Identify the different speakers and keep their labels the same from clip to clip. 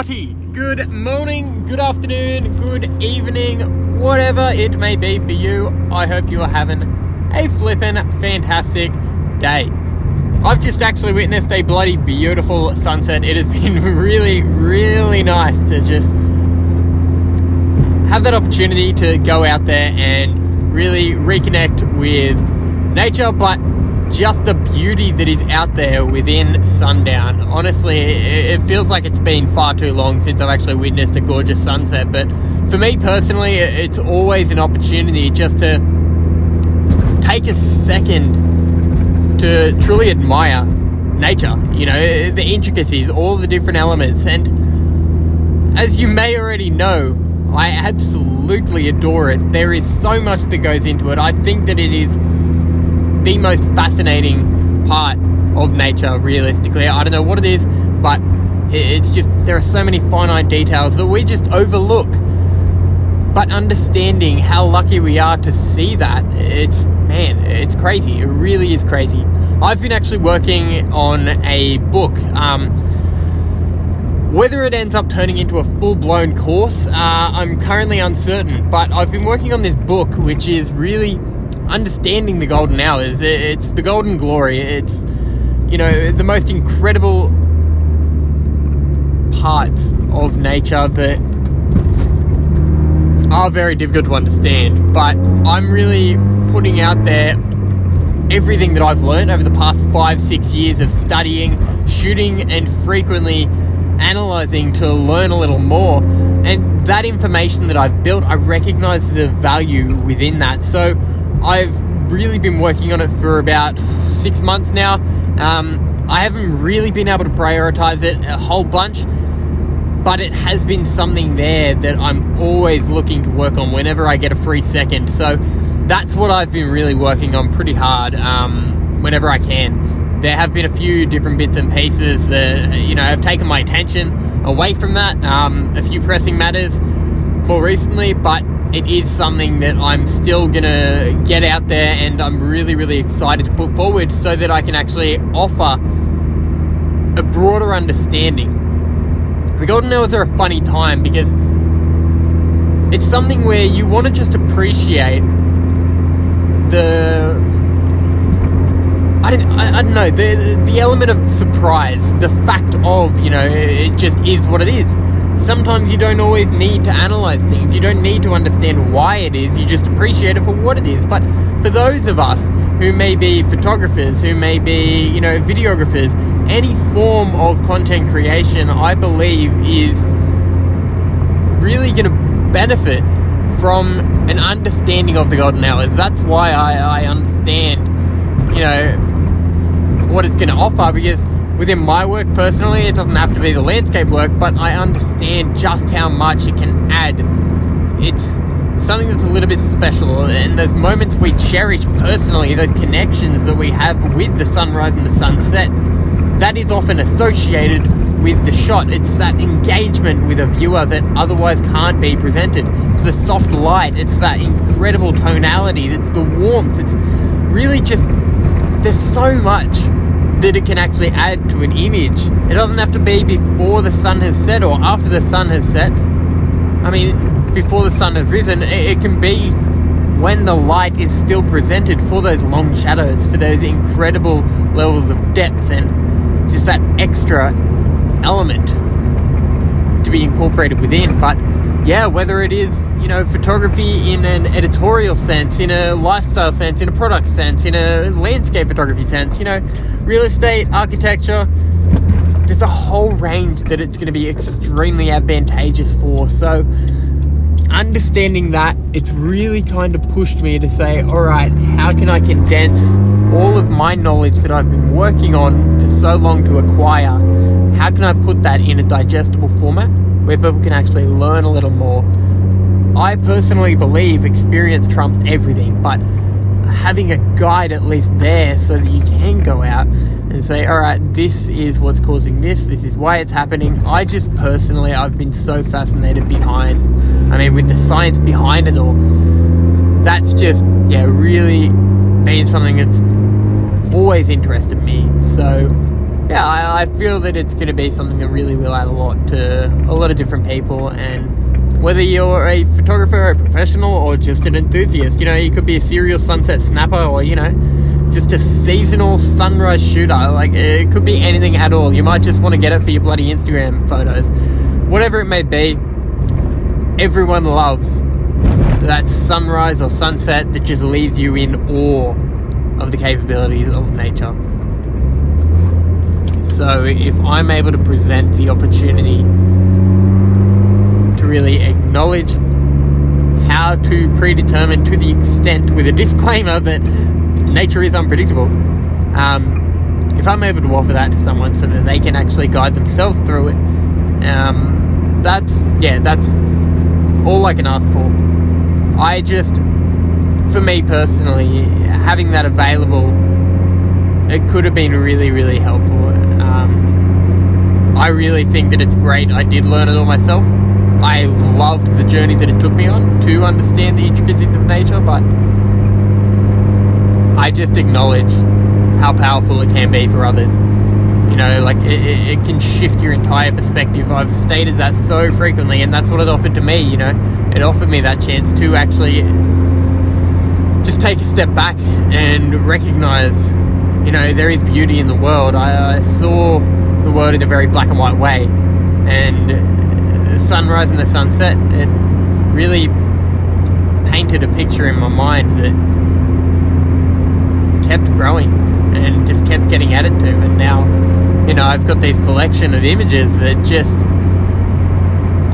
Speaker 1: Good morning, good afternoon, good evening, whatever it may be for you. I hope you are having a flippin' fantastic day. I've just actually witnessed a bloody beautiful sunset. It has been really, really nice to just have that opportunity to go out there and really reconnect with nature, but just the beauty that is out there within sundown. Honestly, it, feels like it's been far too long since I've actually witnessed a gorgeous sunset. But for me personally, it's always an opportunity just to take a second to truly admire nature. You know, the intricacies, all the different elements. And as you may already know, I absolutely adore it. There is so much that goes into it. I think that it is the most fascinating part of nature, realistically. I don't know what it is, but it's just there are so many finite details that we just overlook. But understanding how lucky we are to see that, it's man, it's crazy. It really is crazy. I've been actually working on a book. Um, whether it ends up turning into a full blown course, uh, I'm currently uncertain. But I've been working on this book, which is really understanding the golden hours. It's the golden glory. It's, you know, the most incredible parts of nature that are very difficult to understand. But I'm really putting out there everything that I've learned over the past five, six years of studying, shooting, and frequently analyzing to learn a little more. And that information that I've built, I recognize the value within that. So I've really been working on it for about six months now. Um, I haven't really been able to prioritize it a whole bunch, but it has been something there that I'm always looking to work on whenever I get a free second. So that's what I've been really working on pretty hard um, whenever I can. There have been a few different bits and pieces that you know have taken my attention away from that. Um, a few pressing matters more recently, but it is something that I'm still gonna get out there and I'm really, really excited to put forward so that I can actually offer a broader understanding. The Golden Hours are a funny time because it's something where you want to just appreciate the I don't, I, I don't know the the element of surprise, the fact of you know it just is what it is sometimes you don't always need to analyze things. You don't need to understand why it is. You just appreciate it for what it is. But for those of us who may be photographers, who may be, you know, videographers, any form of content creation, I believe, is really going to benefit from an understanding of the golden hours. That's why I, I understand, you know, what it's going to offer because within my work personally, it doesn't have to be the landscape work, but I understand just how much it can add. It's something that's a little bit special, and those moments we cherish personally, those connections that we have with the sunrise and the sunset, that is often associated with the shot. It's that engagement with a viewer that otherwise can't be presented. It's the soft light, it's that incredible tonality, it's the warmth, it's really just there's so much that it can actually add to an image. It doesn't have to be before the sun has set or after the sun has set. I mean, before the sun has risen, it, can be when the light is still presented for those long shadows, for those incredible levels of depth and just that extra element to be incorporated within. But yeah, whether it is, you know, photography in an editorial sense, in a lifestyle sense, in a product sense, in a landscape photography sense, you know, real estate, architecture, there's a whole range that it's going to be extremely advantageous for. So, understanding that, it's really kind of pushed me to say, all right, how can I condense all of my knowledge that I've been working on for so long to acquire? How can I put that in a digestible format? Where people can actually learn a little more. I personally believe experience trumps everything, but having a guide at least there so that you can go out and say, all right, this is what's causing this, this is why it's happening. I just personally, I've been so fascinated behind, I mean, with the science behind it all. That's just, yeah, really been something that's always interested me. So, yeah, I, I feel that it's going to be something that really will add a lot to a lot of different people. And whether you're a photographer, a professional, or just an enthusiast, you know, you could be a serial sunset snapper, or you know, just a seasonal sunrise shooter. Like it could be anything at all. You might just want to get it for your bloody Instagram photos, whatever it may be. Everyone loves that sunrise or sunset that just leaves you in awe of the capabilities of nature. So if I'm able to present the opportunity to really acknowledge how to predetermine to the extent with a disclaimer that nature is unpredictable. Um, if I'm able to offer that to someone so that they can actually guide themselves through it, um, that's yeah, that's all I can ask for. I just, for me personally, having that available, it could have been really, really helpful. I really think that it's great. I did learn it all myself. I loved the journey that it took me on to understand the intricacies of nature, but I just acknowledge how powerful it can be for others. You know, like it, it, can shift your entire perspective. I've stated that so frequently, and that's what it offered to me. You know, it offered me that chance to actually just take a step back and recognize, you know, there is beauty in the world. I, I saw the world in a very black and white way, and the sunrise and the sunset, it really painted a picture in my mind that kept growing and just kept getting added to. And now, you know, I've got these collection of images that just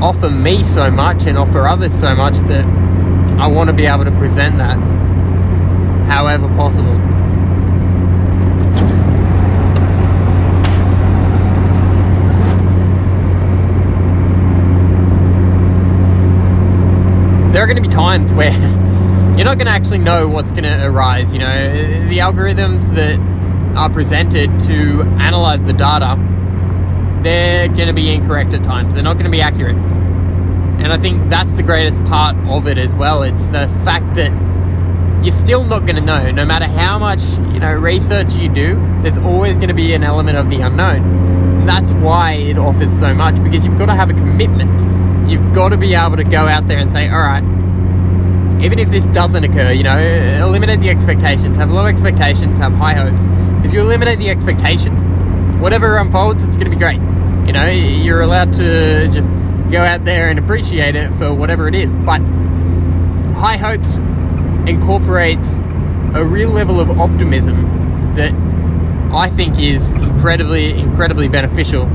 Speaker 1: offer me so much and offer others so much that I want to be able to present that however possible. There are going to be times where you're not going to actually know what's going to arise. You know, the algorithms that are presented to analyze the data, they're going to be incorrect at times. They're not going to be accurate. And I think that's the greatest part of it as well. It's the fact that you're still not going to know. No matter how much you know research you do, there's always going to be an element of the unknown. And that's why it offers so much because you've got to have a commitment. You've got to be able to go out there and say, all right, even if this doesn't occur, you know, eliminate the expectations, have low expectations, have high hopes. If you eliminate the expectations, whatever unfolds, it's going to be great. You know, you're allowed to just go out there and appreciate it for whatever it is. But high hopes incorporates a real level of optimism that I think is incredibly, incredibly beneficial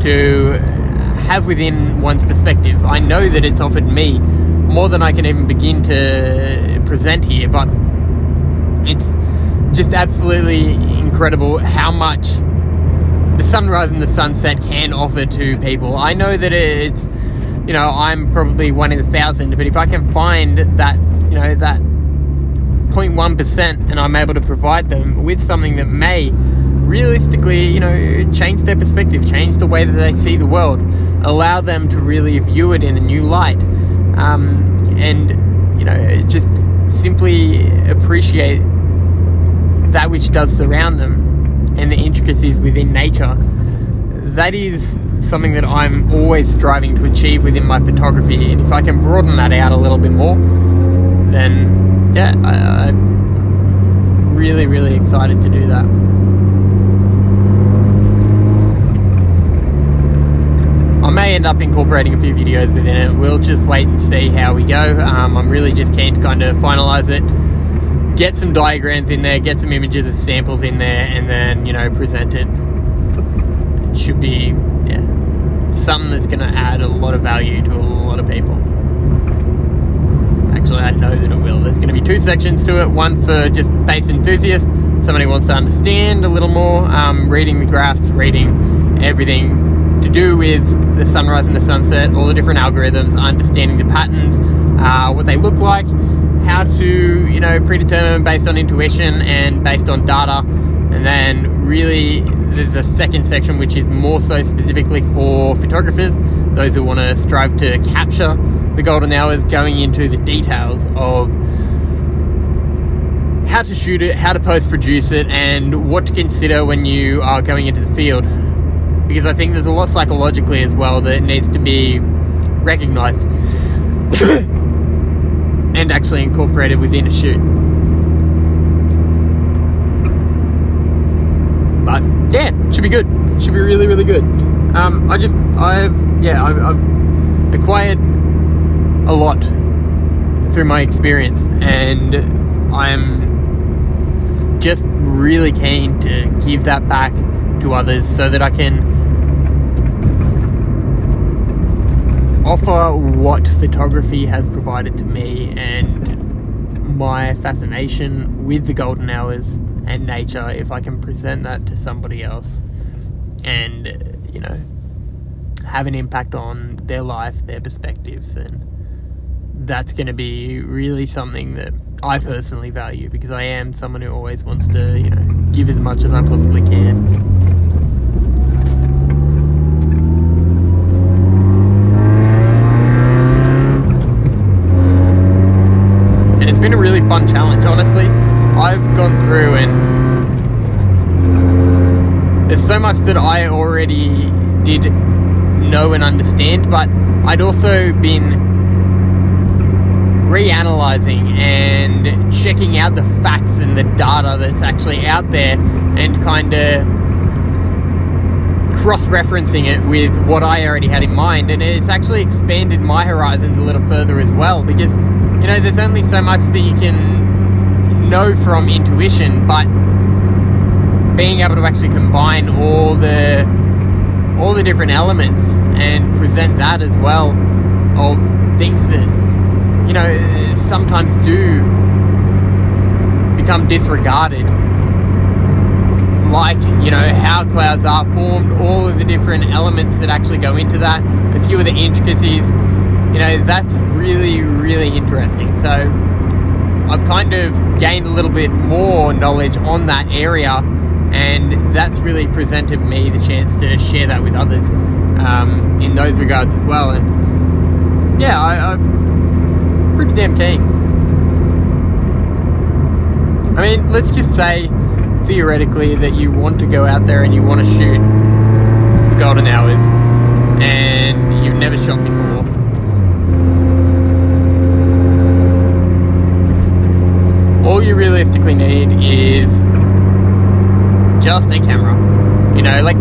Speaker 1: to have within one's perspective. I know that it's offered me more than I can even begin to present here, but it's just absolutely incredible how much the sunrise and the sunset can offer to people. I know that it's, you know, I'm probably one in a thousand, but if I can find that, you know, that 0.1% and I'm able to provide them with something that may realistically, you know, change their perspective, change the way that they see the world, allow them to really view it in a new light um, and you know just simply appreciate that which does surround them and the intricacies within nature. That is something that I'm always striving to achieve within my photography, and if I can broaden that out a little bit more, then yeah, I, I'm really, really excited to do that. End up incorporating a few videos within it. We'll just wait and see how we go. Um, I'm really just keen to kind of finalize it, get some diagrams in there, get some images of samples in there, and then, you know, present it. It should be, yeah, something that's going to add a lot of value to a lot of people. Actually, I know that it will. There's going to be two sections to it one for just base enthusiasts, somebody wants to understand a little more, um, reading the graphs, reading everything to do with the sunrise and the sunset, all the different algorithms, understanding the patterns, uh, what they look like, how to, you know, predetermine based on intuition and based on data. And then really, there's a second section which is more so specifically for photographers, those who want to strive to capture the golden hours, going into the details of how to shoot it, how to post produce it, and what to consider when you are going into the field. Because I think there's a lot psychologically as well that needs to be recognized and actually incorporated within a shoot. But yeah, should be good. Should be really, really good. Um, I just, I've, yeah, I've, I've acquired a lot through my experience, and I'm just really keen to give that back to others so that I can offer what photography has provided to me and my fascination with the golden hours and nature if I can present that to somebody else and you know have an impact on their life, their perspective, then that's going to be really something that I personally value because I am someone who always wants to, you know, give as much as I possibly can. And it's been a fun challenge, honestly. I've gone through and there's so much that I already did know and understand, but I'd also been reanalyzing and checking out the facts and the data that's actually out there and kind of cross referencing it with what I already had in mind. And it's actually expanded my horizons a little further as well because, you know, there's only so much that you can know from intuition, but being able to actually combine all the all the different elements and present that as well of things that you know sometimes do become disregarded. Like you know how clouds are formed all of the different elements that actually go into that. A few of the intricacies you know that's really really interesting so I've kind of gained a little bit more knowledge on that area and that's really presented me the chance to share that with others um, in those regards as well. And yeah, I, I'm pretty damn keen. I mean, let's just say theoretically that you want to go out there and you want to shoot golden hours and you've never shot before. All you realistically need is just a camera. You know, like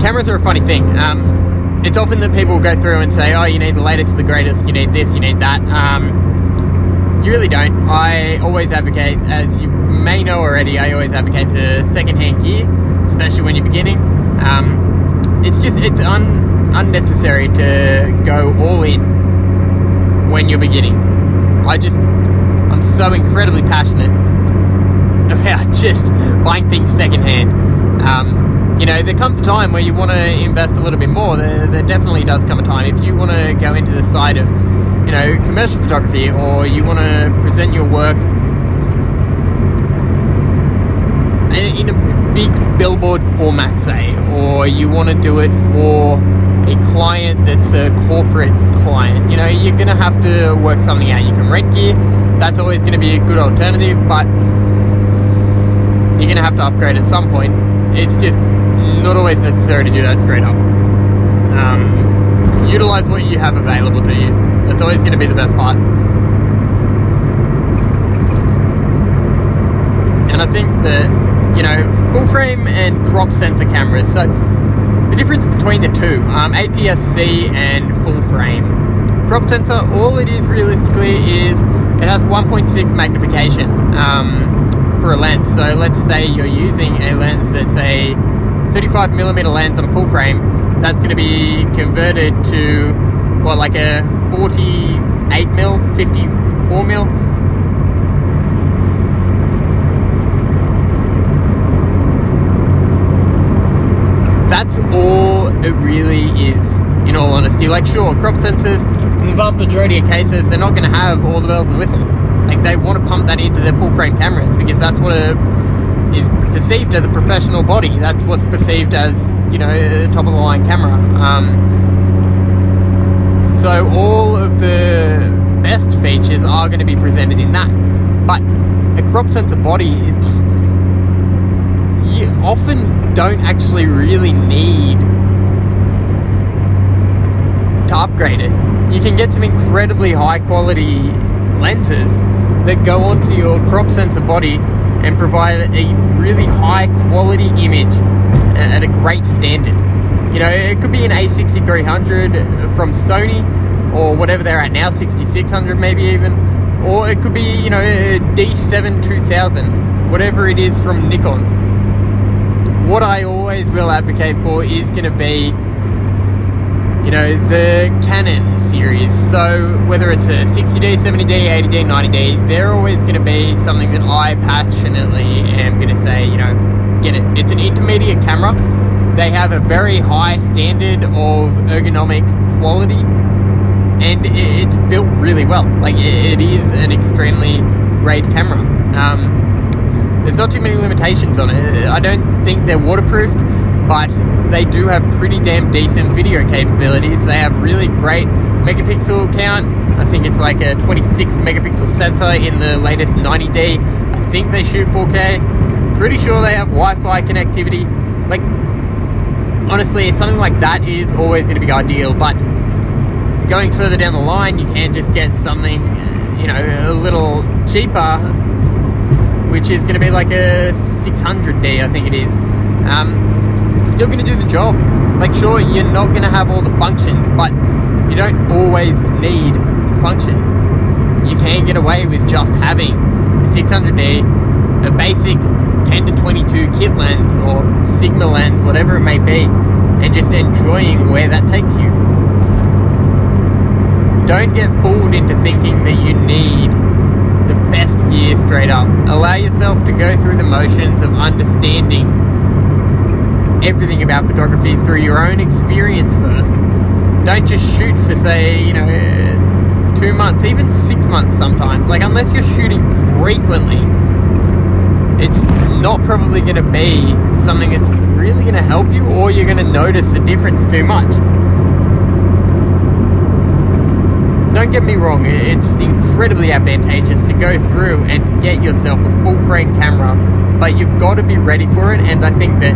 Speaker 1: cameras are a funny thing. Um, it's often that people go through and say, "Oh, you need the latest, the greatest. You need this, you need that." Um, you really don't. I always advocate, as you may know already, I always advocate for second-hand gear, especially when you're beginning. Um, it's just it's un- unnecessary to go all in when you're beginning. I just I'm so incredibly passionate about just buying things secondhand. Um, you know, there comes a time where you want to invest a little bit more. There, there definitely does come a time. If you want to go into the side of, you know, commercial photography or you want to present your work in a big billboard format, say, or you want to do it for a client that's a corporate client, you know, you're going to have to work something out. You can rent gear, that's always going to be a good alternative, but you're going to have to upgrade at some point. It's just not always necessary to do that straight up. Um, utilize what you have available to you. That's always going to be the best part. And I think that, you know, full frame and crop sensor cameras. So, the difference between the two um, APS-C and full frame. Crop sensor, all it is realistically is it has 1.6 magnification. Um, for a lens. So let's say you're using a lens that's a 35 millimeter lens on a full frame. That's going to be converted to what, like a 48 mil, 54 mil. That's all it really is, in all honesty. Like, sure, crop sensors, the vast majority of cases, they're not going to have all the bells and whistles. Like they want to pump that into their full frame cameras because that's what a, is perceived as a professional body. That's what's perceived as you know a top of the line camera. Um, so all of the best features are going to be presented in that. But a crop sensor body, you often don't actually really need to upgrade it. You can get some incredibly high quality lenses that go onto your crop sensor body and provide a really high quality image at a great standard. You know, it could be an A6300 from Sony or whatever they're at now, 6600 maybe even, or it could be, you know, a D7 2000, whatever it is from Nikon. What I always will advocate for is going to be you know, the Canon series. So whether it's a 60D, 70D, 80D, 90D, they're always going to be something that I passionately am going to say, you know, get it. It's an intermediate camera. They have a very high standard of ergonomic quality, and it's built really well. Like it is an extremely great camera. Um, there's not too many limitations on it. I don't think they're waterproofed but they do have pretty damn decent video capabilities. They have really great megapixel count. I think it's like a 26 megapixel sensor in the latest 90D. I think they shoot 4K. Pretty sure they have Wi-Fi connectivity. Like, honestly, something like that is always going to be ideal. But going further down the line, you can just get something, you know, a little cheaper, which is going to be like a 600D, I think it is. Um, still going to do the job. Like, sure, you're not going to have all the functions, but you don't always need the functions. You can get away with just having a 600D, a basic 10 to 22 kit lens or Sigma lens, whatever it may be, and just enjoying where that takes you. Don't get fooled into thinking that you need the best gear straight up. Allow yourself to go through the motions of understanding everything about photography through your own experience first. Don't just shoot for, say, you know, uh, two months, even six months sometimes. Like, unless you're shooting frequently, it's not probably going to be something that's really going to help you, or you're going to notice the difference too much. Don't get me wrong, it's incredibly advantageous to go through and get yourself a full frame camera, but you've got to be ready for it, and I think that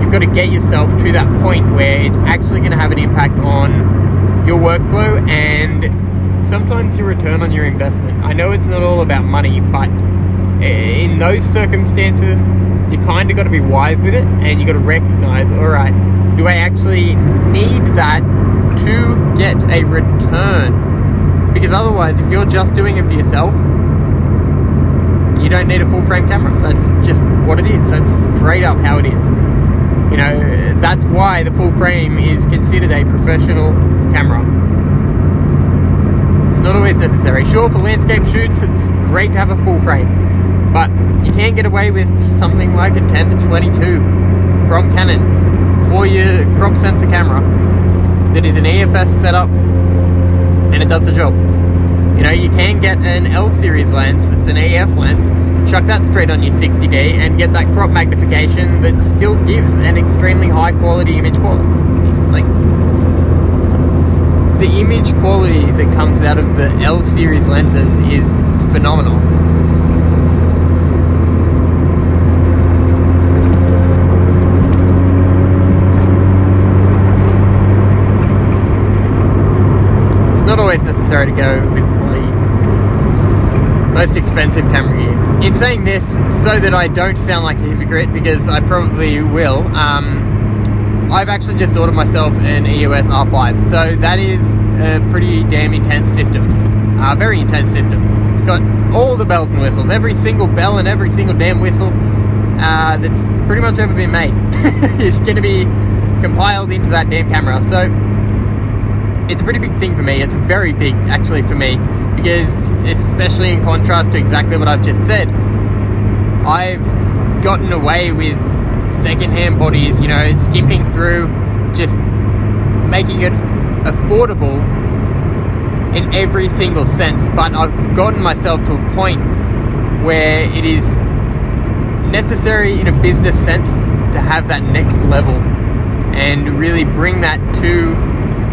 Speaker 1: you've got to get yourself to that point where it's actually going to have an impact on your workflow and sometimes your return on your investment. I know it's not all about money, but in those circumstances, you kind of got to be wise with it and you got to recognize all right, do I actually need that to get a return? Because otherwise, if you're just doing it for yourself, you don't need a full frame camera. That's just what it is. That's straight up how it is. You know, that's why the full frame is considered a professional camera. It's not always necessary. Sure, for landscape shoots, it's great to have a full frame, but you can't get away with something like a 10 to 22 from Canon for your crop sensor camera that is an EFS setup and it does the job. You know, you can get an L series lens that's an AF lens chuck that straight on your 60D and get that crop magnification that still gives an extremely high quality image quality. Like, the image quality that comes out of the L series lenses is phenomenal. It's not always necessary to go with the most expensive camera gear. In saying this, so that I don't sound like a hypocrite, because I probably will, um, I've actually just ordered myself an EOS R5. So that is a pretty damn intense system. A uh, very intense system. It's got all the bells and whistles, every single bell and every single damn whistle uh, that's pretty much ever been made. it's going to be compiled into that damn camera. So it's a pretty big thing for me. It's very big, actually, for me because, especially in contrast to exactly what I've just said, I've gotten away with secondhand bodies, you know, skimping through, just making it affordable in every single sense. But I've gotten myself to a point where it is necessary in a business sense to have that next level and really bring that to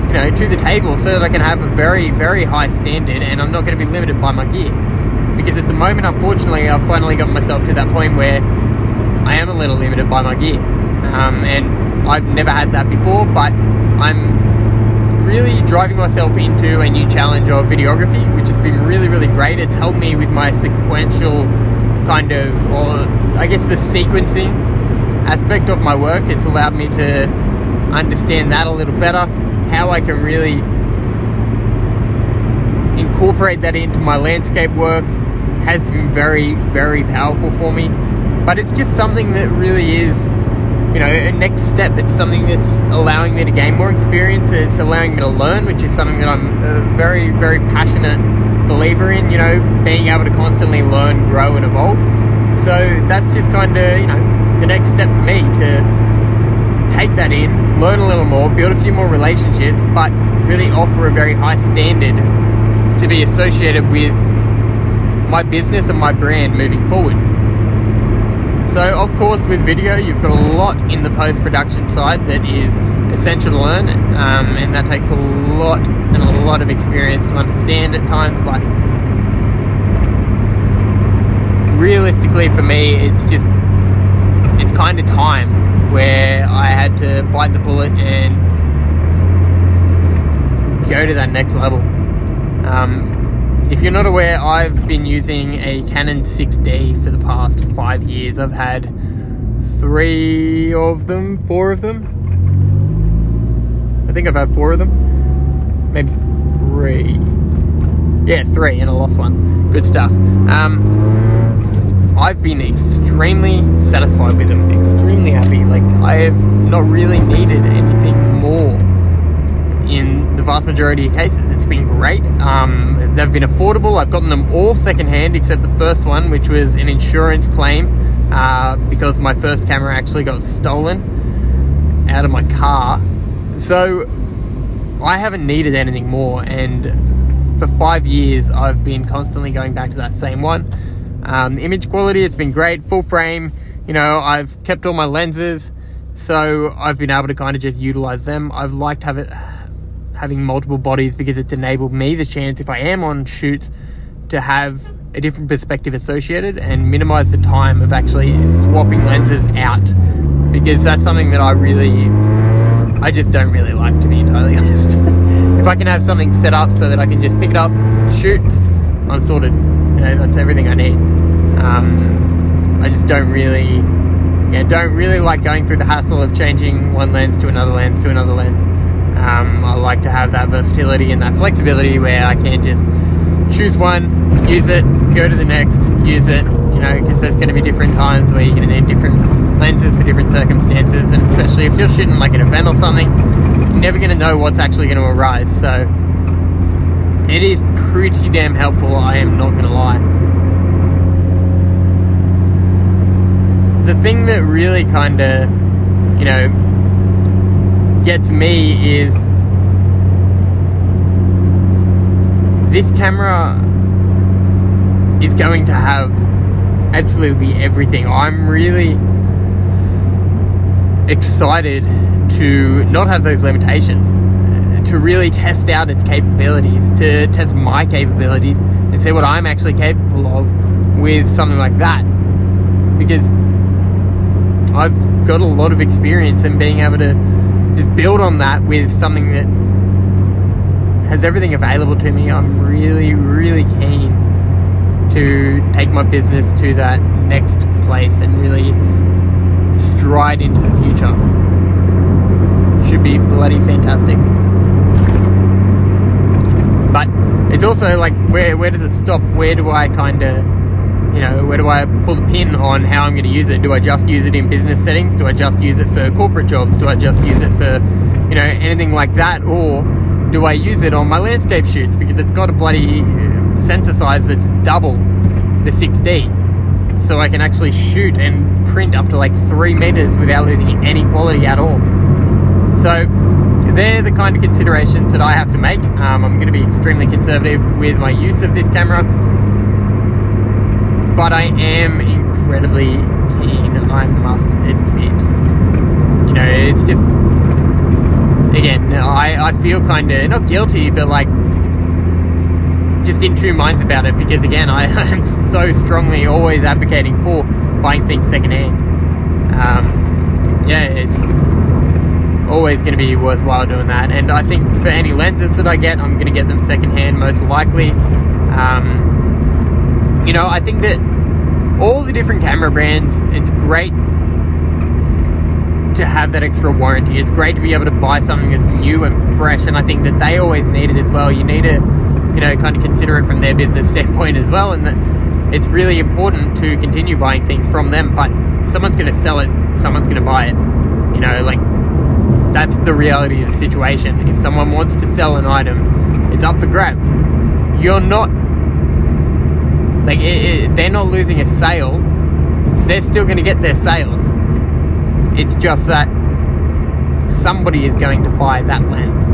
Speaker 1: you know, to the table so that I can have a very, very high standard and I'm not going to be limited by my gear. because at the moment, unfortunately, I've finally got myself to that point where I am a little limited by my gear. Um, and I've never had that before, but I'm really driving myself into a new challenge of videography, which has been really, really great. It's helped me with my sequential kind of, or I guess the sequencing aspect of my work. It's allowed me to understand that a little better, how I can really incorporate that into my landscape work has been very, very powerful for me. But it's just something that really is, you know, a next step. It's something that's allowing me to gain more experience. It's allowing me to learn, which is something that I'm a very, very passionate believer in, you know, being able to constantly learn, grow, and evolve. So that's just kind of, you know, the next step for me to take that in, learn a little more, build a few more relationships, but really offer a very high standard to be associated with my business and my brand moving forward. So, of course, with video, you've got a lot in the post production side that is essential to learn, um, and that takes a lot and a lot of experience to understand at times. But realistically, for me, it's just it's kind of time where I had to bite the bullet and go to that next level. Um, if you're not aware, I've been using a Canon 6D for the past five years. I've had three of them, four of them. I think I've had four of them. Maybe three. Yeah, three, and I lost one. Good stuff. Um, I've been extremely satisfied with them, extremely happy. Like, I have not really needed anything more in the vast majority of cases. It's been great. Um, they've been affordable. I've gotten them all secondhand except the first one, which was an insurance claim uh, because my first camera actually got stolen out of my car. So I haven't needed anything more, and for five years I've been constantly going back to that same one. Um, the image quality, it's been great, full frame. You know, I've kept all my lenses, so I've been able to kind of just utilize them. I've liked have it having multiple bodies because it's enabled me the chance, if I am on shoots, to have a different perspective associated and minimize the time of actually swapping lenses out because that's something that I really, I just don't really like to be entirely honest. if I can have something set up so that I can just pick it up, shoot, I'm sorted. You know, that's everything I need. Um, I just don't really, yeah, don't really like going through the hassle of changing one lens to another lens to another lens. Um, I like to have that versatility and that flexibility where I can just choose one, use it, go to the next, use it, you know, because there's going to be different times where you're going to need different lenses for different circumstances, and especially if you're shooting like an event or something, you're never going to know what's actually going to arise. So it is pretty damn helpful, I am not going to lie. The thing that really kind of, you know, gets me is this camera is going to have absolutely everything. I'm really excited to not have those limitations, to really test out its capabilities, to test my capabilities and see what I'm actually capable of with something like that. Because I've got a lot of experience in being able to just build on that with something that has everything available to me. I'm really, really keen to take my business to that next place and really stride into the future. Should be bloody fantastic. But it's also like where where does it stop? Where do I kind of you know, where do I pull the pin on how I'm going to use it? Do I just use it in business settings? Do I just use it for corporate jobs? Do I just use it for, you know, anything like that? Or do I use it on my landscape shoots because it's got a bloody uh, sensor size that's double the 6D? So I can actually shoot and print up to like three meters without losing any quality at all. So they're the kind of considerations that I have to make. Um, I'm going to be extremely conservative with my use of this camera but I am incredibly keen, I must admit. You know, it's just, again, I, I feel kind of, not guilty, but like just in two minds about it because again, I am so strongly always advocating for buying things secondhand. Um, yeah, it's always going to be worthwhile doing that. And I think for any lenses that I get, I'm going to get them secondhand most likely. Um, you know, I think that all the different camera brands, it's great to have that extra warranty. It's great to be able to buy something that's new and fresh, and I think that they always need it as well. You need to you know, kind of consider it from their business standpoint as well, and that it's really important to continue buying things from them. But someone's going to sell it, someone's going to buy it. You know, like that's the reality of the situation. If someone wants to sell an item, it's up for grabs. You're not like it, it, they're not losing a sale; they're still going to get their sales. It's just that somebody is going to buy that lens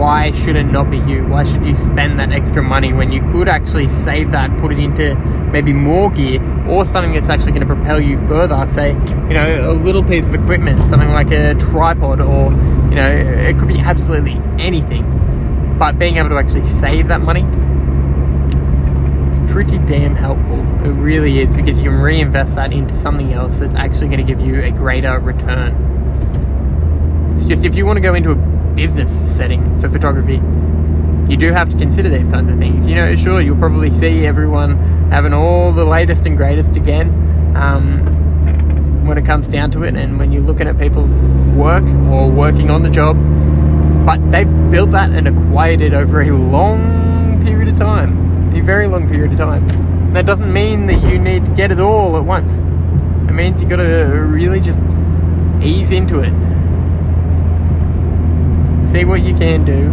Speaker 1: why should it not be you? Why should you spend that extra money when you could actually save that, put it into maybe more gear or something that's actually going to propel you further? Say, you know, a little piece of equipment, something like a tripod, or, you know, it could be absolutely anything. But being able to actually save that money, pretty damn helpful. It really is because you can reinvest that into something else that's actually going to give you a greater return. It's just if you want to go into a business setting for photography, you do have to consider these kinds of things. You know, sure, you'll probably see everyone having all the latest and greatest again um, when it comes down to it, and when you're looking at people's work or working on the job, but they've built that and acquired it over a long period of time, a very long period of time. that doesn't mean that you need to get it all at once. It means you've got to really just ease into it see what you can do,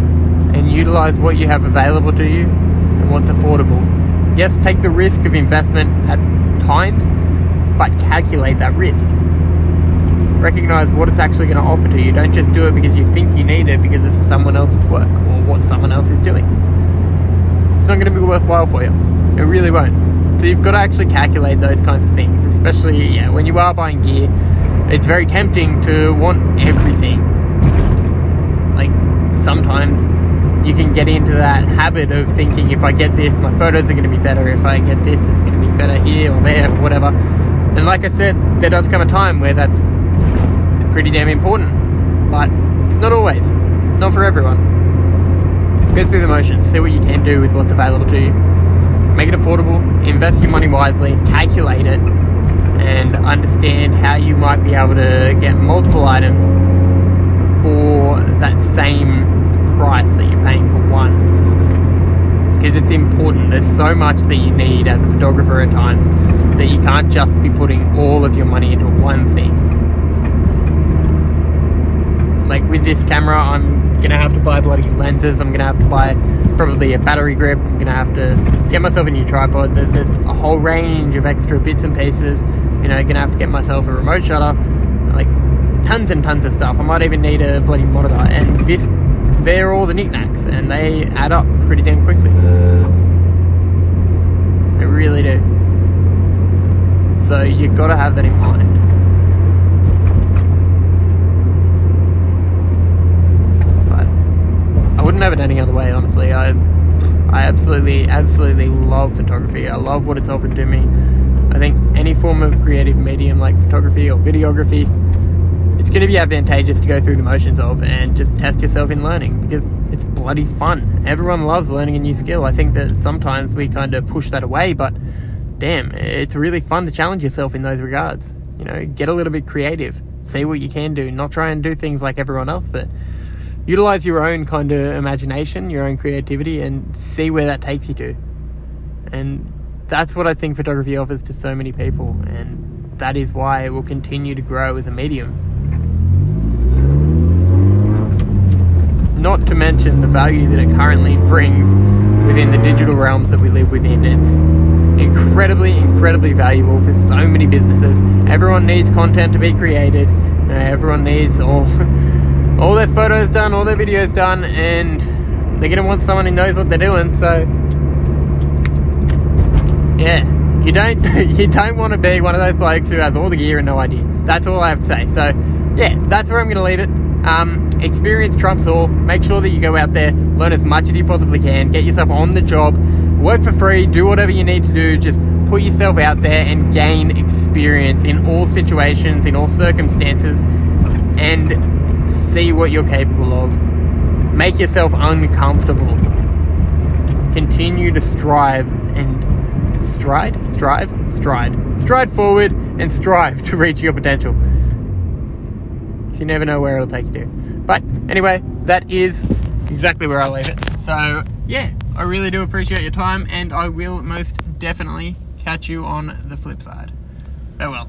Speaker 1: and utilize what you have available to you and what's affordable. Yes, take the risk of investment at times, but calculate that risk. Recognize what it's actually going to offer to you. Don't just do it because you think you need it because of someone else's work or what someone else is doing. Not going to be worthwhile for you. It really won't. So you've got to actually calculate those kinds of things, especially yeah, when you are buying gear. It's very tempting to want everything Like sometimes you can get into that habit of thinking if I get this, my photos are going to be better. If I get this, it's going to be better here or there or whatever. And like I said, there does come a time where that's pretty damn important, but it's not always. It's not for everyone. Go through the motions, see what you can do with what's available to you. Make it affordable, invest your money wisely, calculate it, and understand how you might be able to get multiple items for that same price that you're paying for one. Because it's important. There's so much that you need as a photographer at times that you can't just be putting all of your money into one thing. Like with this camera, I'm gonna have to buy bloody lenses. I'm gonna have to buy probably a battery grip. I'm gonna have to get myself a new tripod. There's a whole range of extra bits and pieces. You know, gonna have to get myself a remote shutter. Like tons and tons of stuff. I might even need a bloody monitor. And this they're all the knickknacks, and they add up pretty damn quickly. They really do. So you've got to have that in mind. But I wouldn't have it any other way, honestly. I I absolutely, absolutely love photography. I love what it's offered to me. I think any form of creative medium like photography or videography it's going to be advantageous to go through the motions of and just test yourself in learning because it's bloody fun. Everyone loves learning a new skill. I think that sometimes we kind of push that away, but damn, it's really fun to challenge yourself in those regards. You know, get a little bit creative, see what you can do, not try and do things like everyone else, but utilize your own kind of imagination, your own creativity, and see where that takes you to. And that's what I think photography offers to so many people, and that is why it will continue to grow as a medium. not to mention the value that it currently brings within the digital realms that we live within. It's incredibly, incredibly valuable for so many businesses. Everyone needs content to be created. You know, everyone needs all all their photos done, all their videos done, and they're gonna want someone who knows what they're doing. So, yeah, you don't you don't want to be one of those blokes who has all the gear and no idea. That's all I have to say. So, yeah, that's where I'm gonna leave it. Um, experience trumps all. Make sure that you go out there, learn as much as you possibly can, get yourself on the job, work for free, do whatever you need to do. Just put yourself out there and gain experience in all situations, in all circumstances, and see what you're capable of. Make yourself uncomfortable. Continue to strive and stride, strive, stride, stride forward and strive to reach your potential. you never know where it'll take you to. But anyway, that is exactly where I leave it. So yeah, I really do appreciate your time, and I will most definitely catch you on the flip side. Farewell.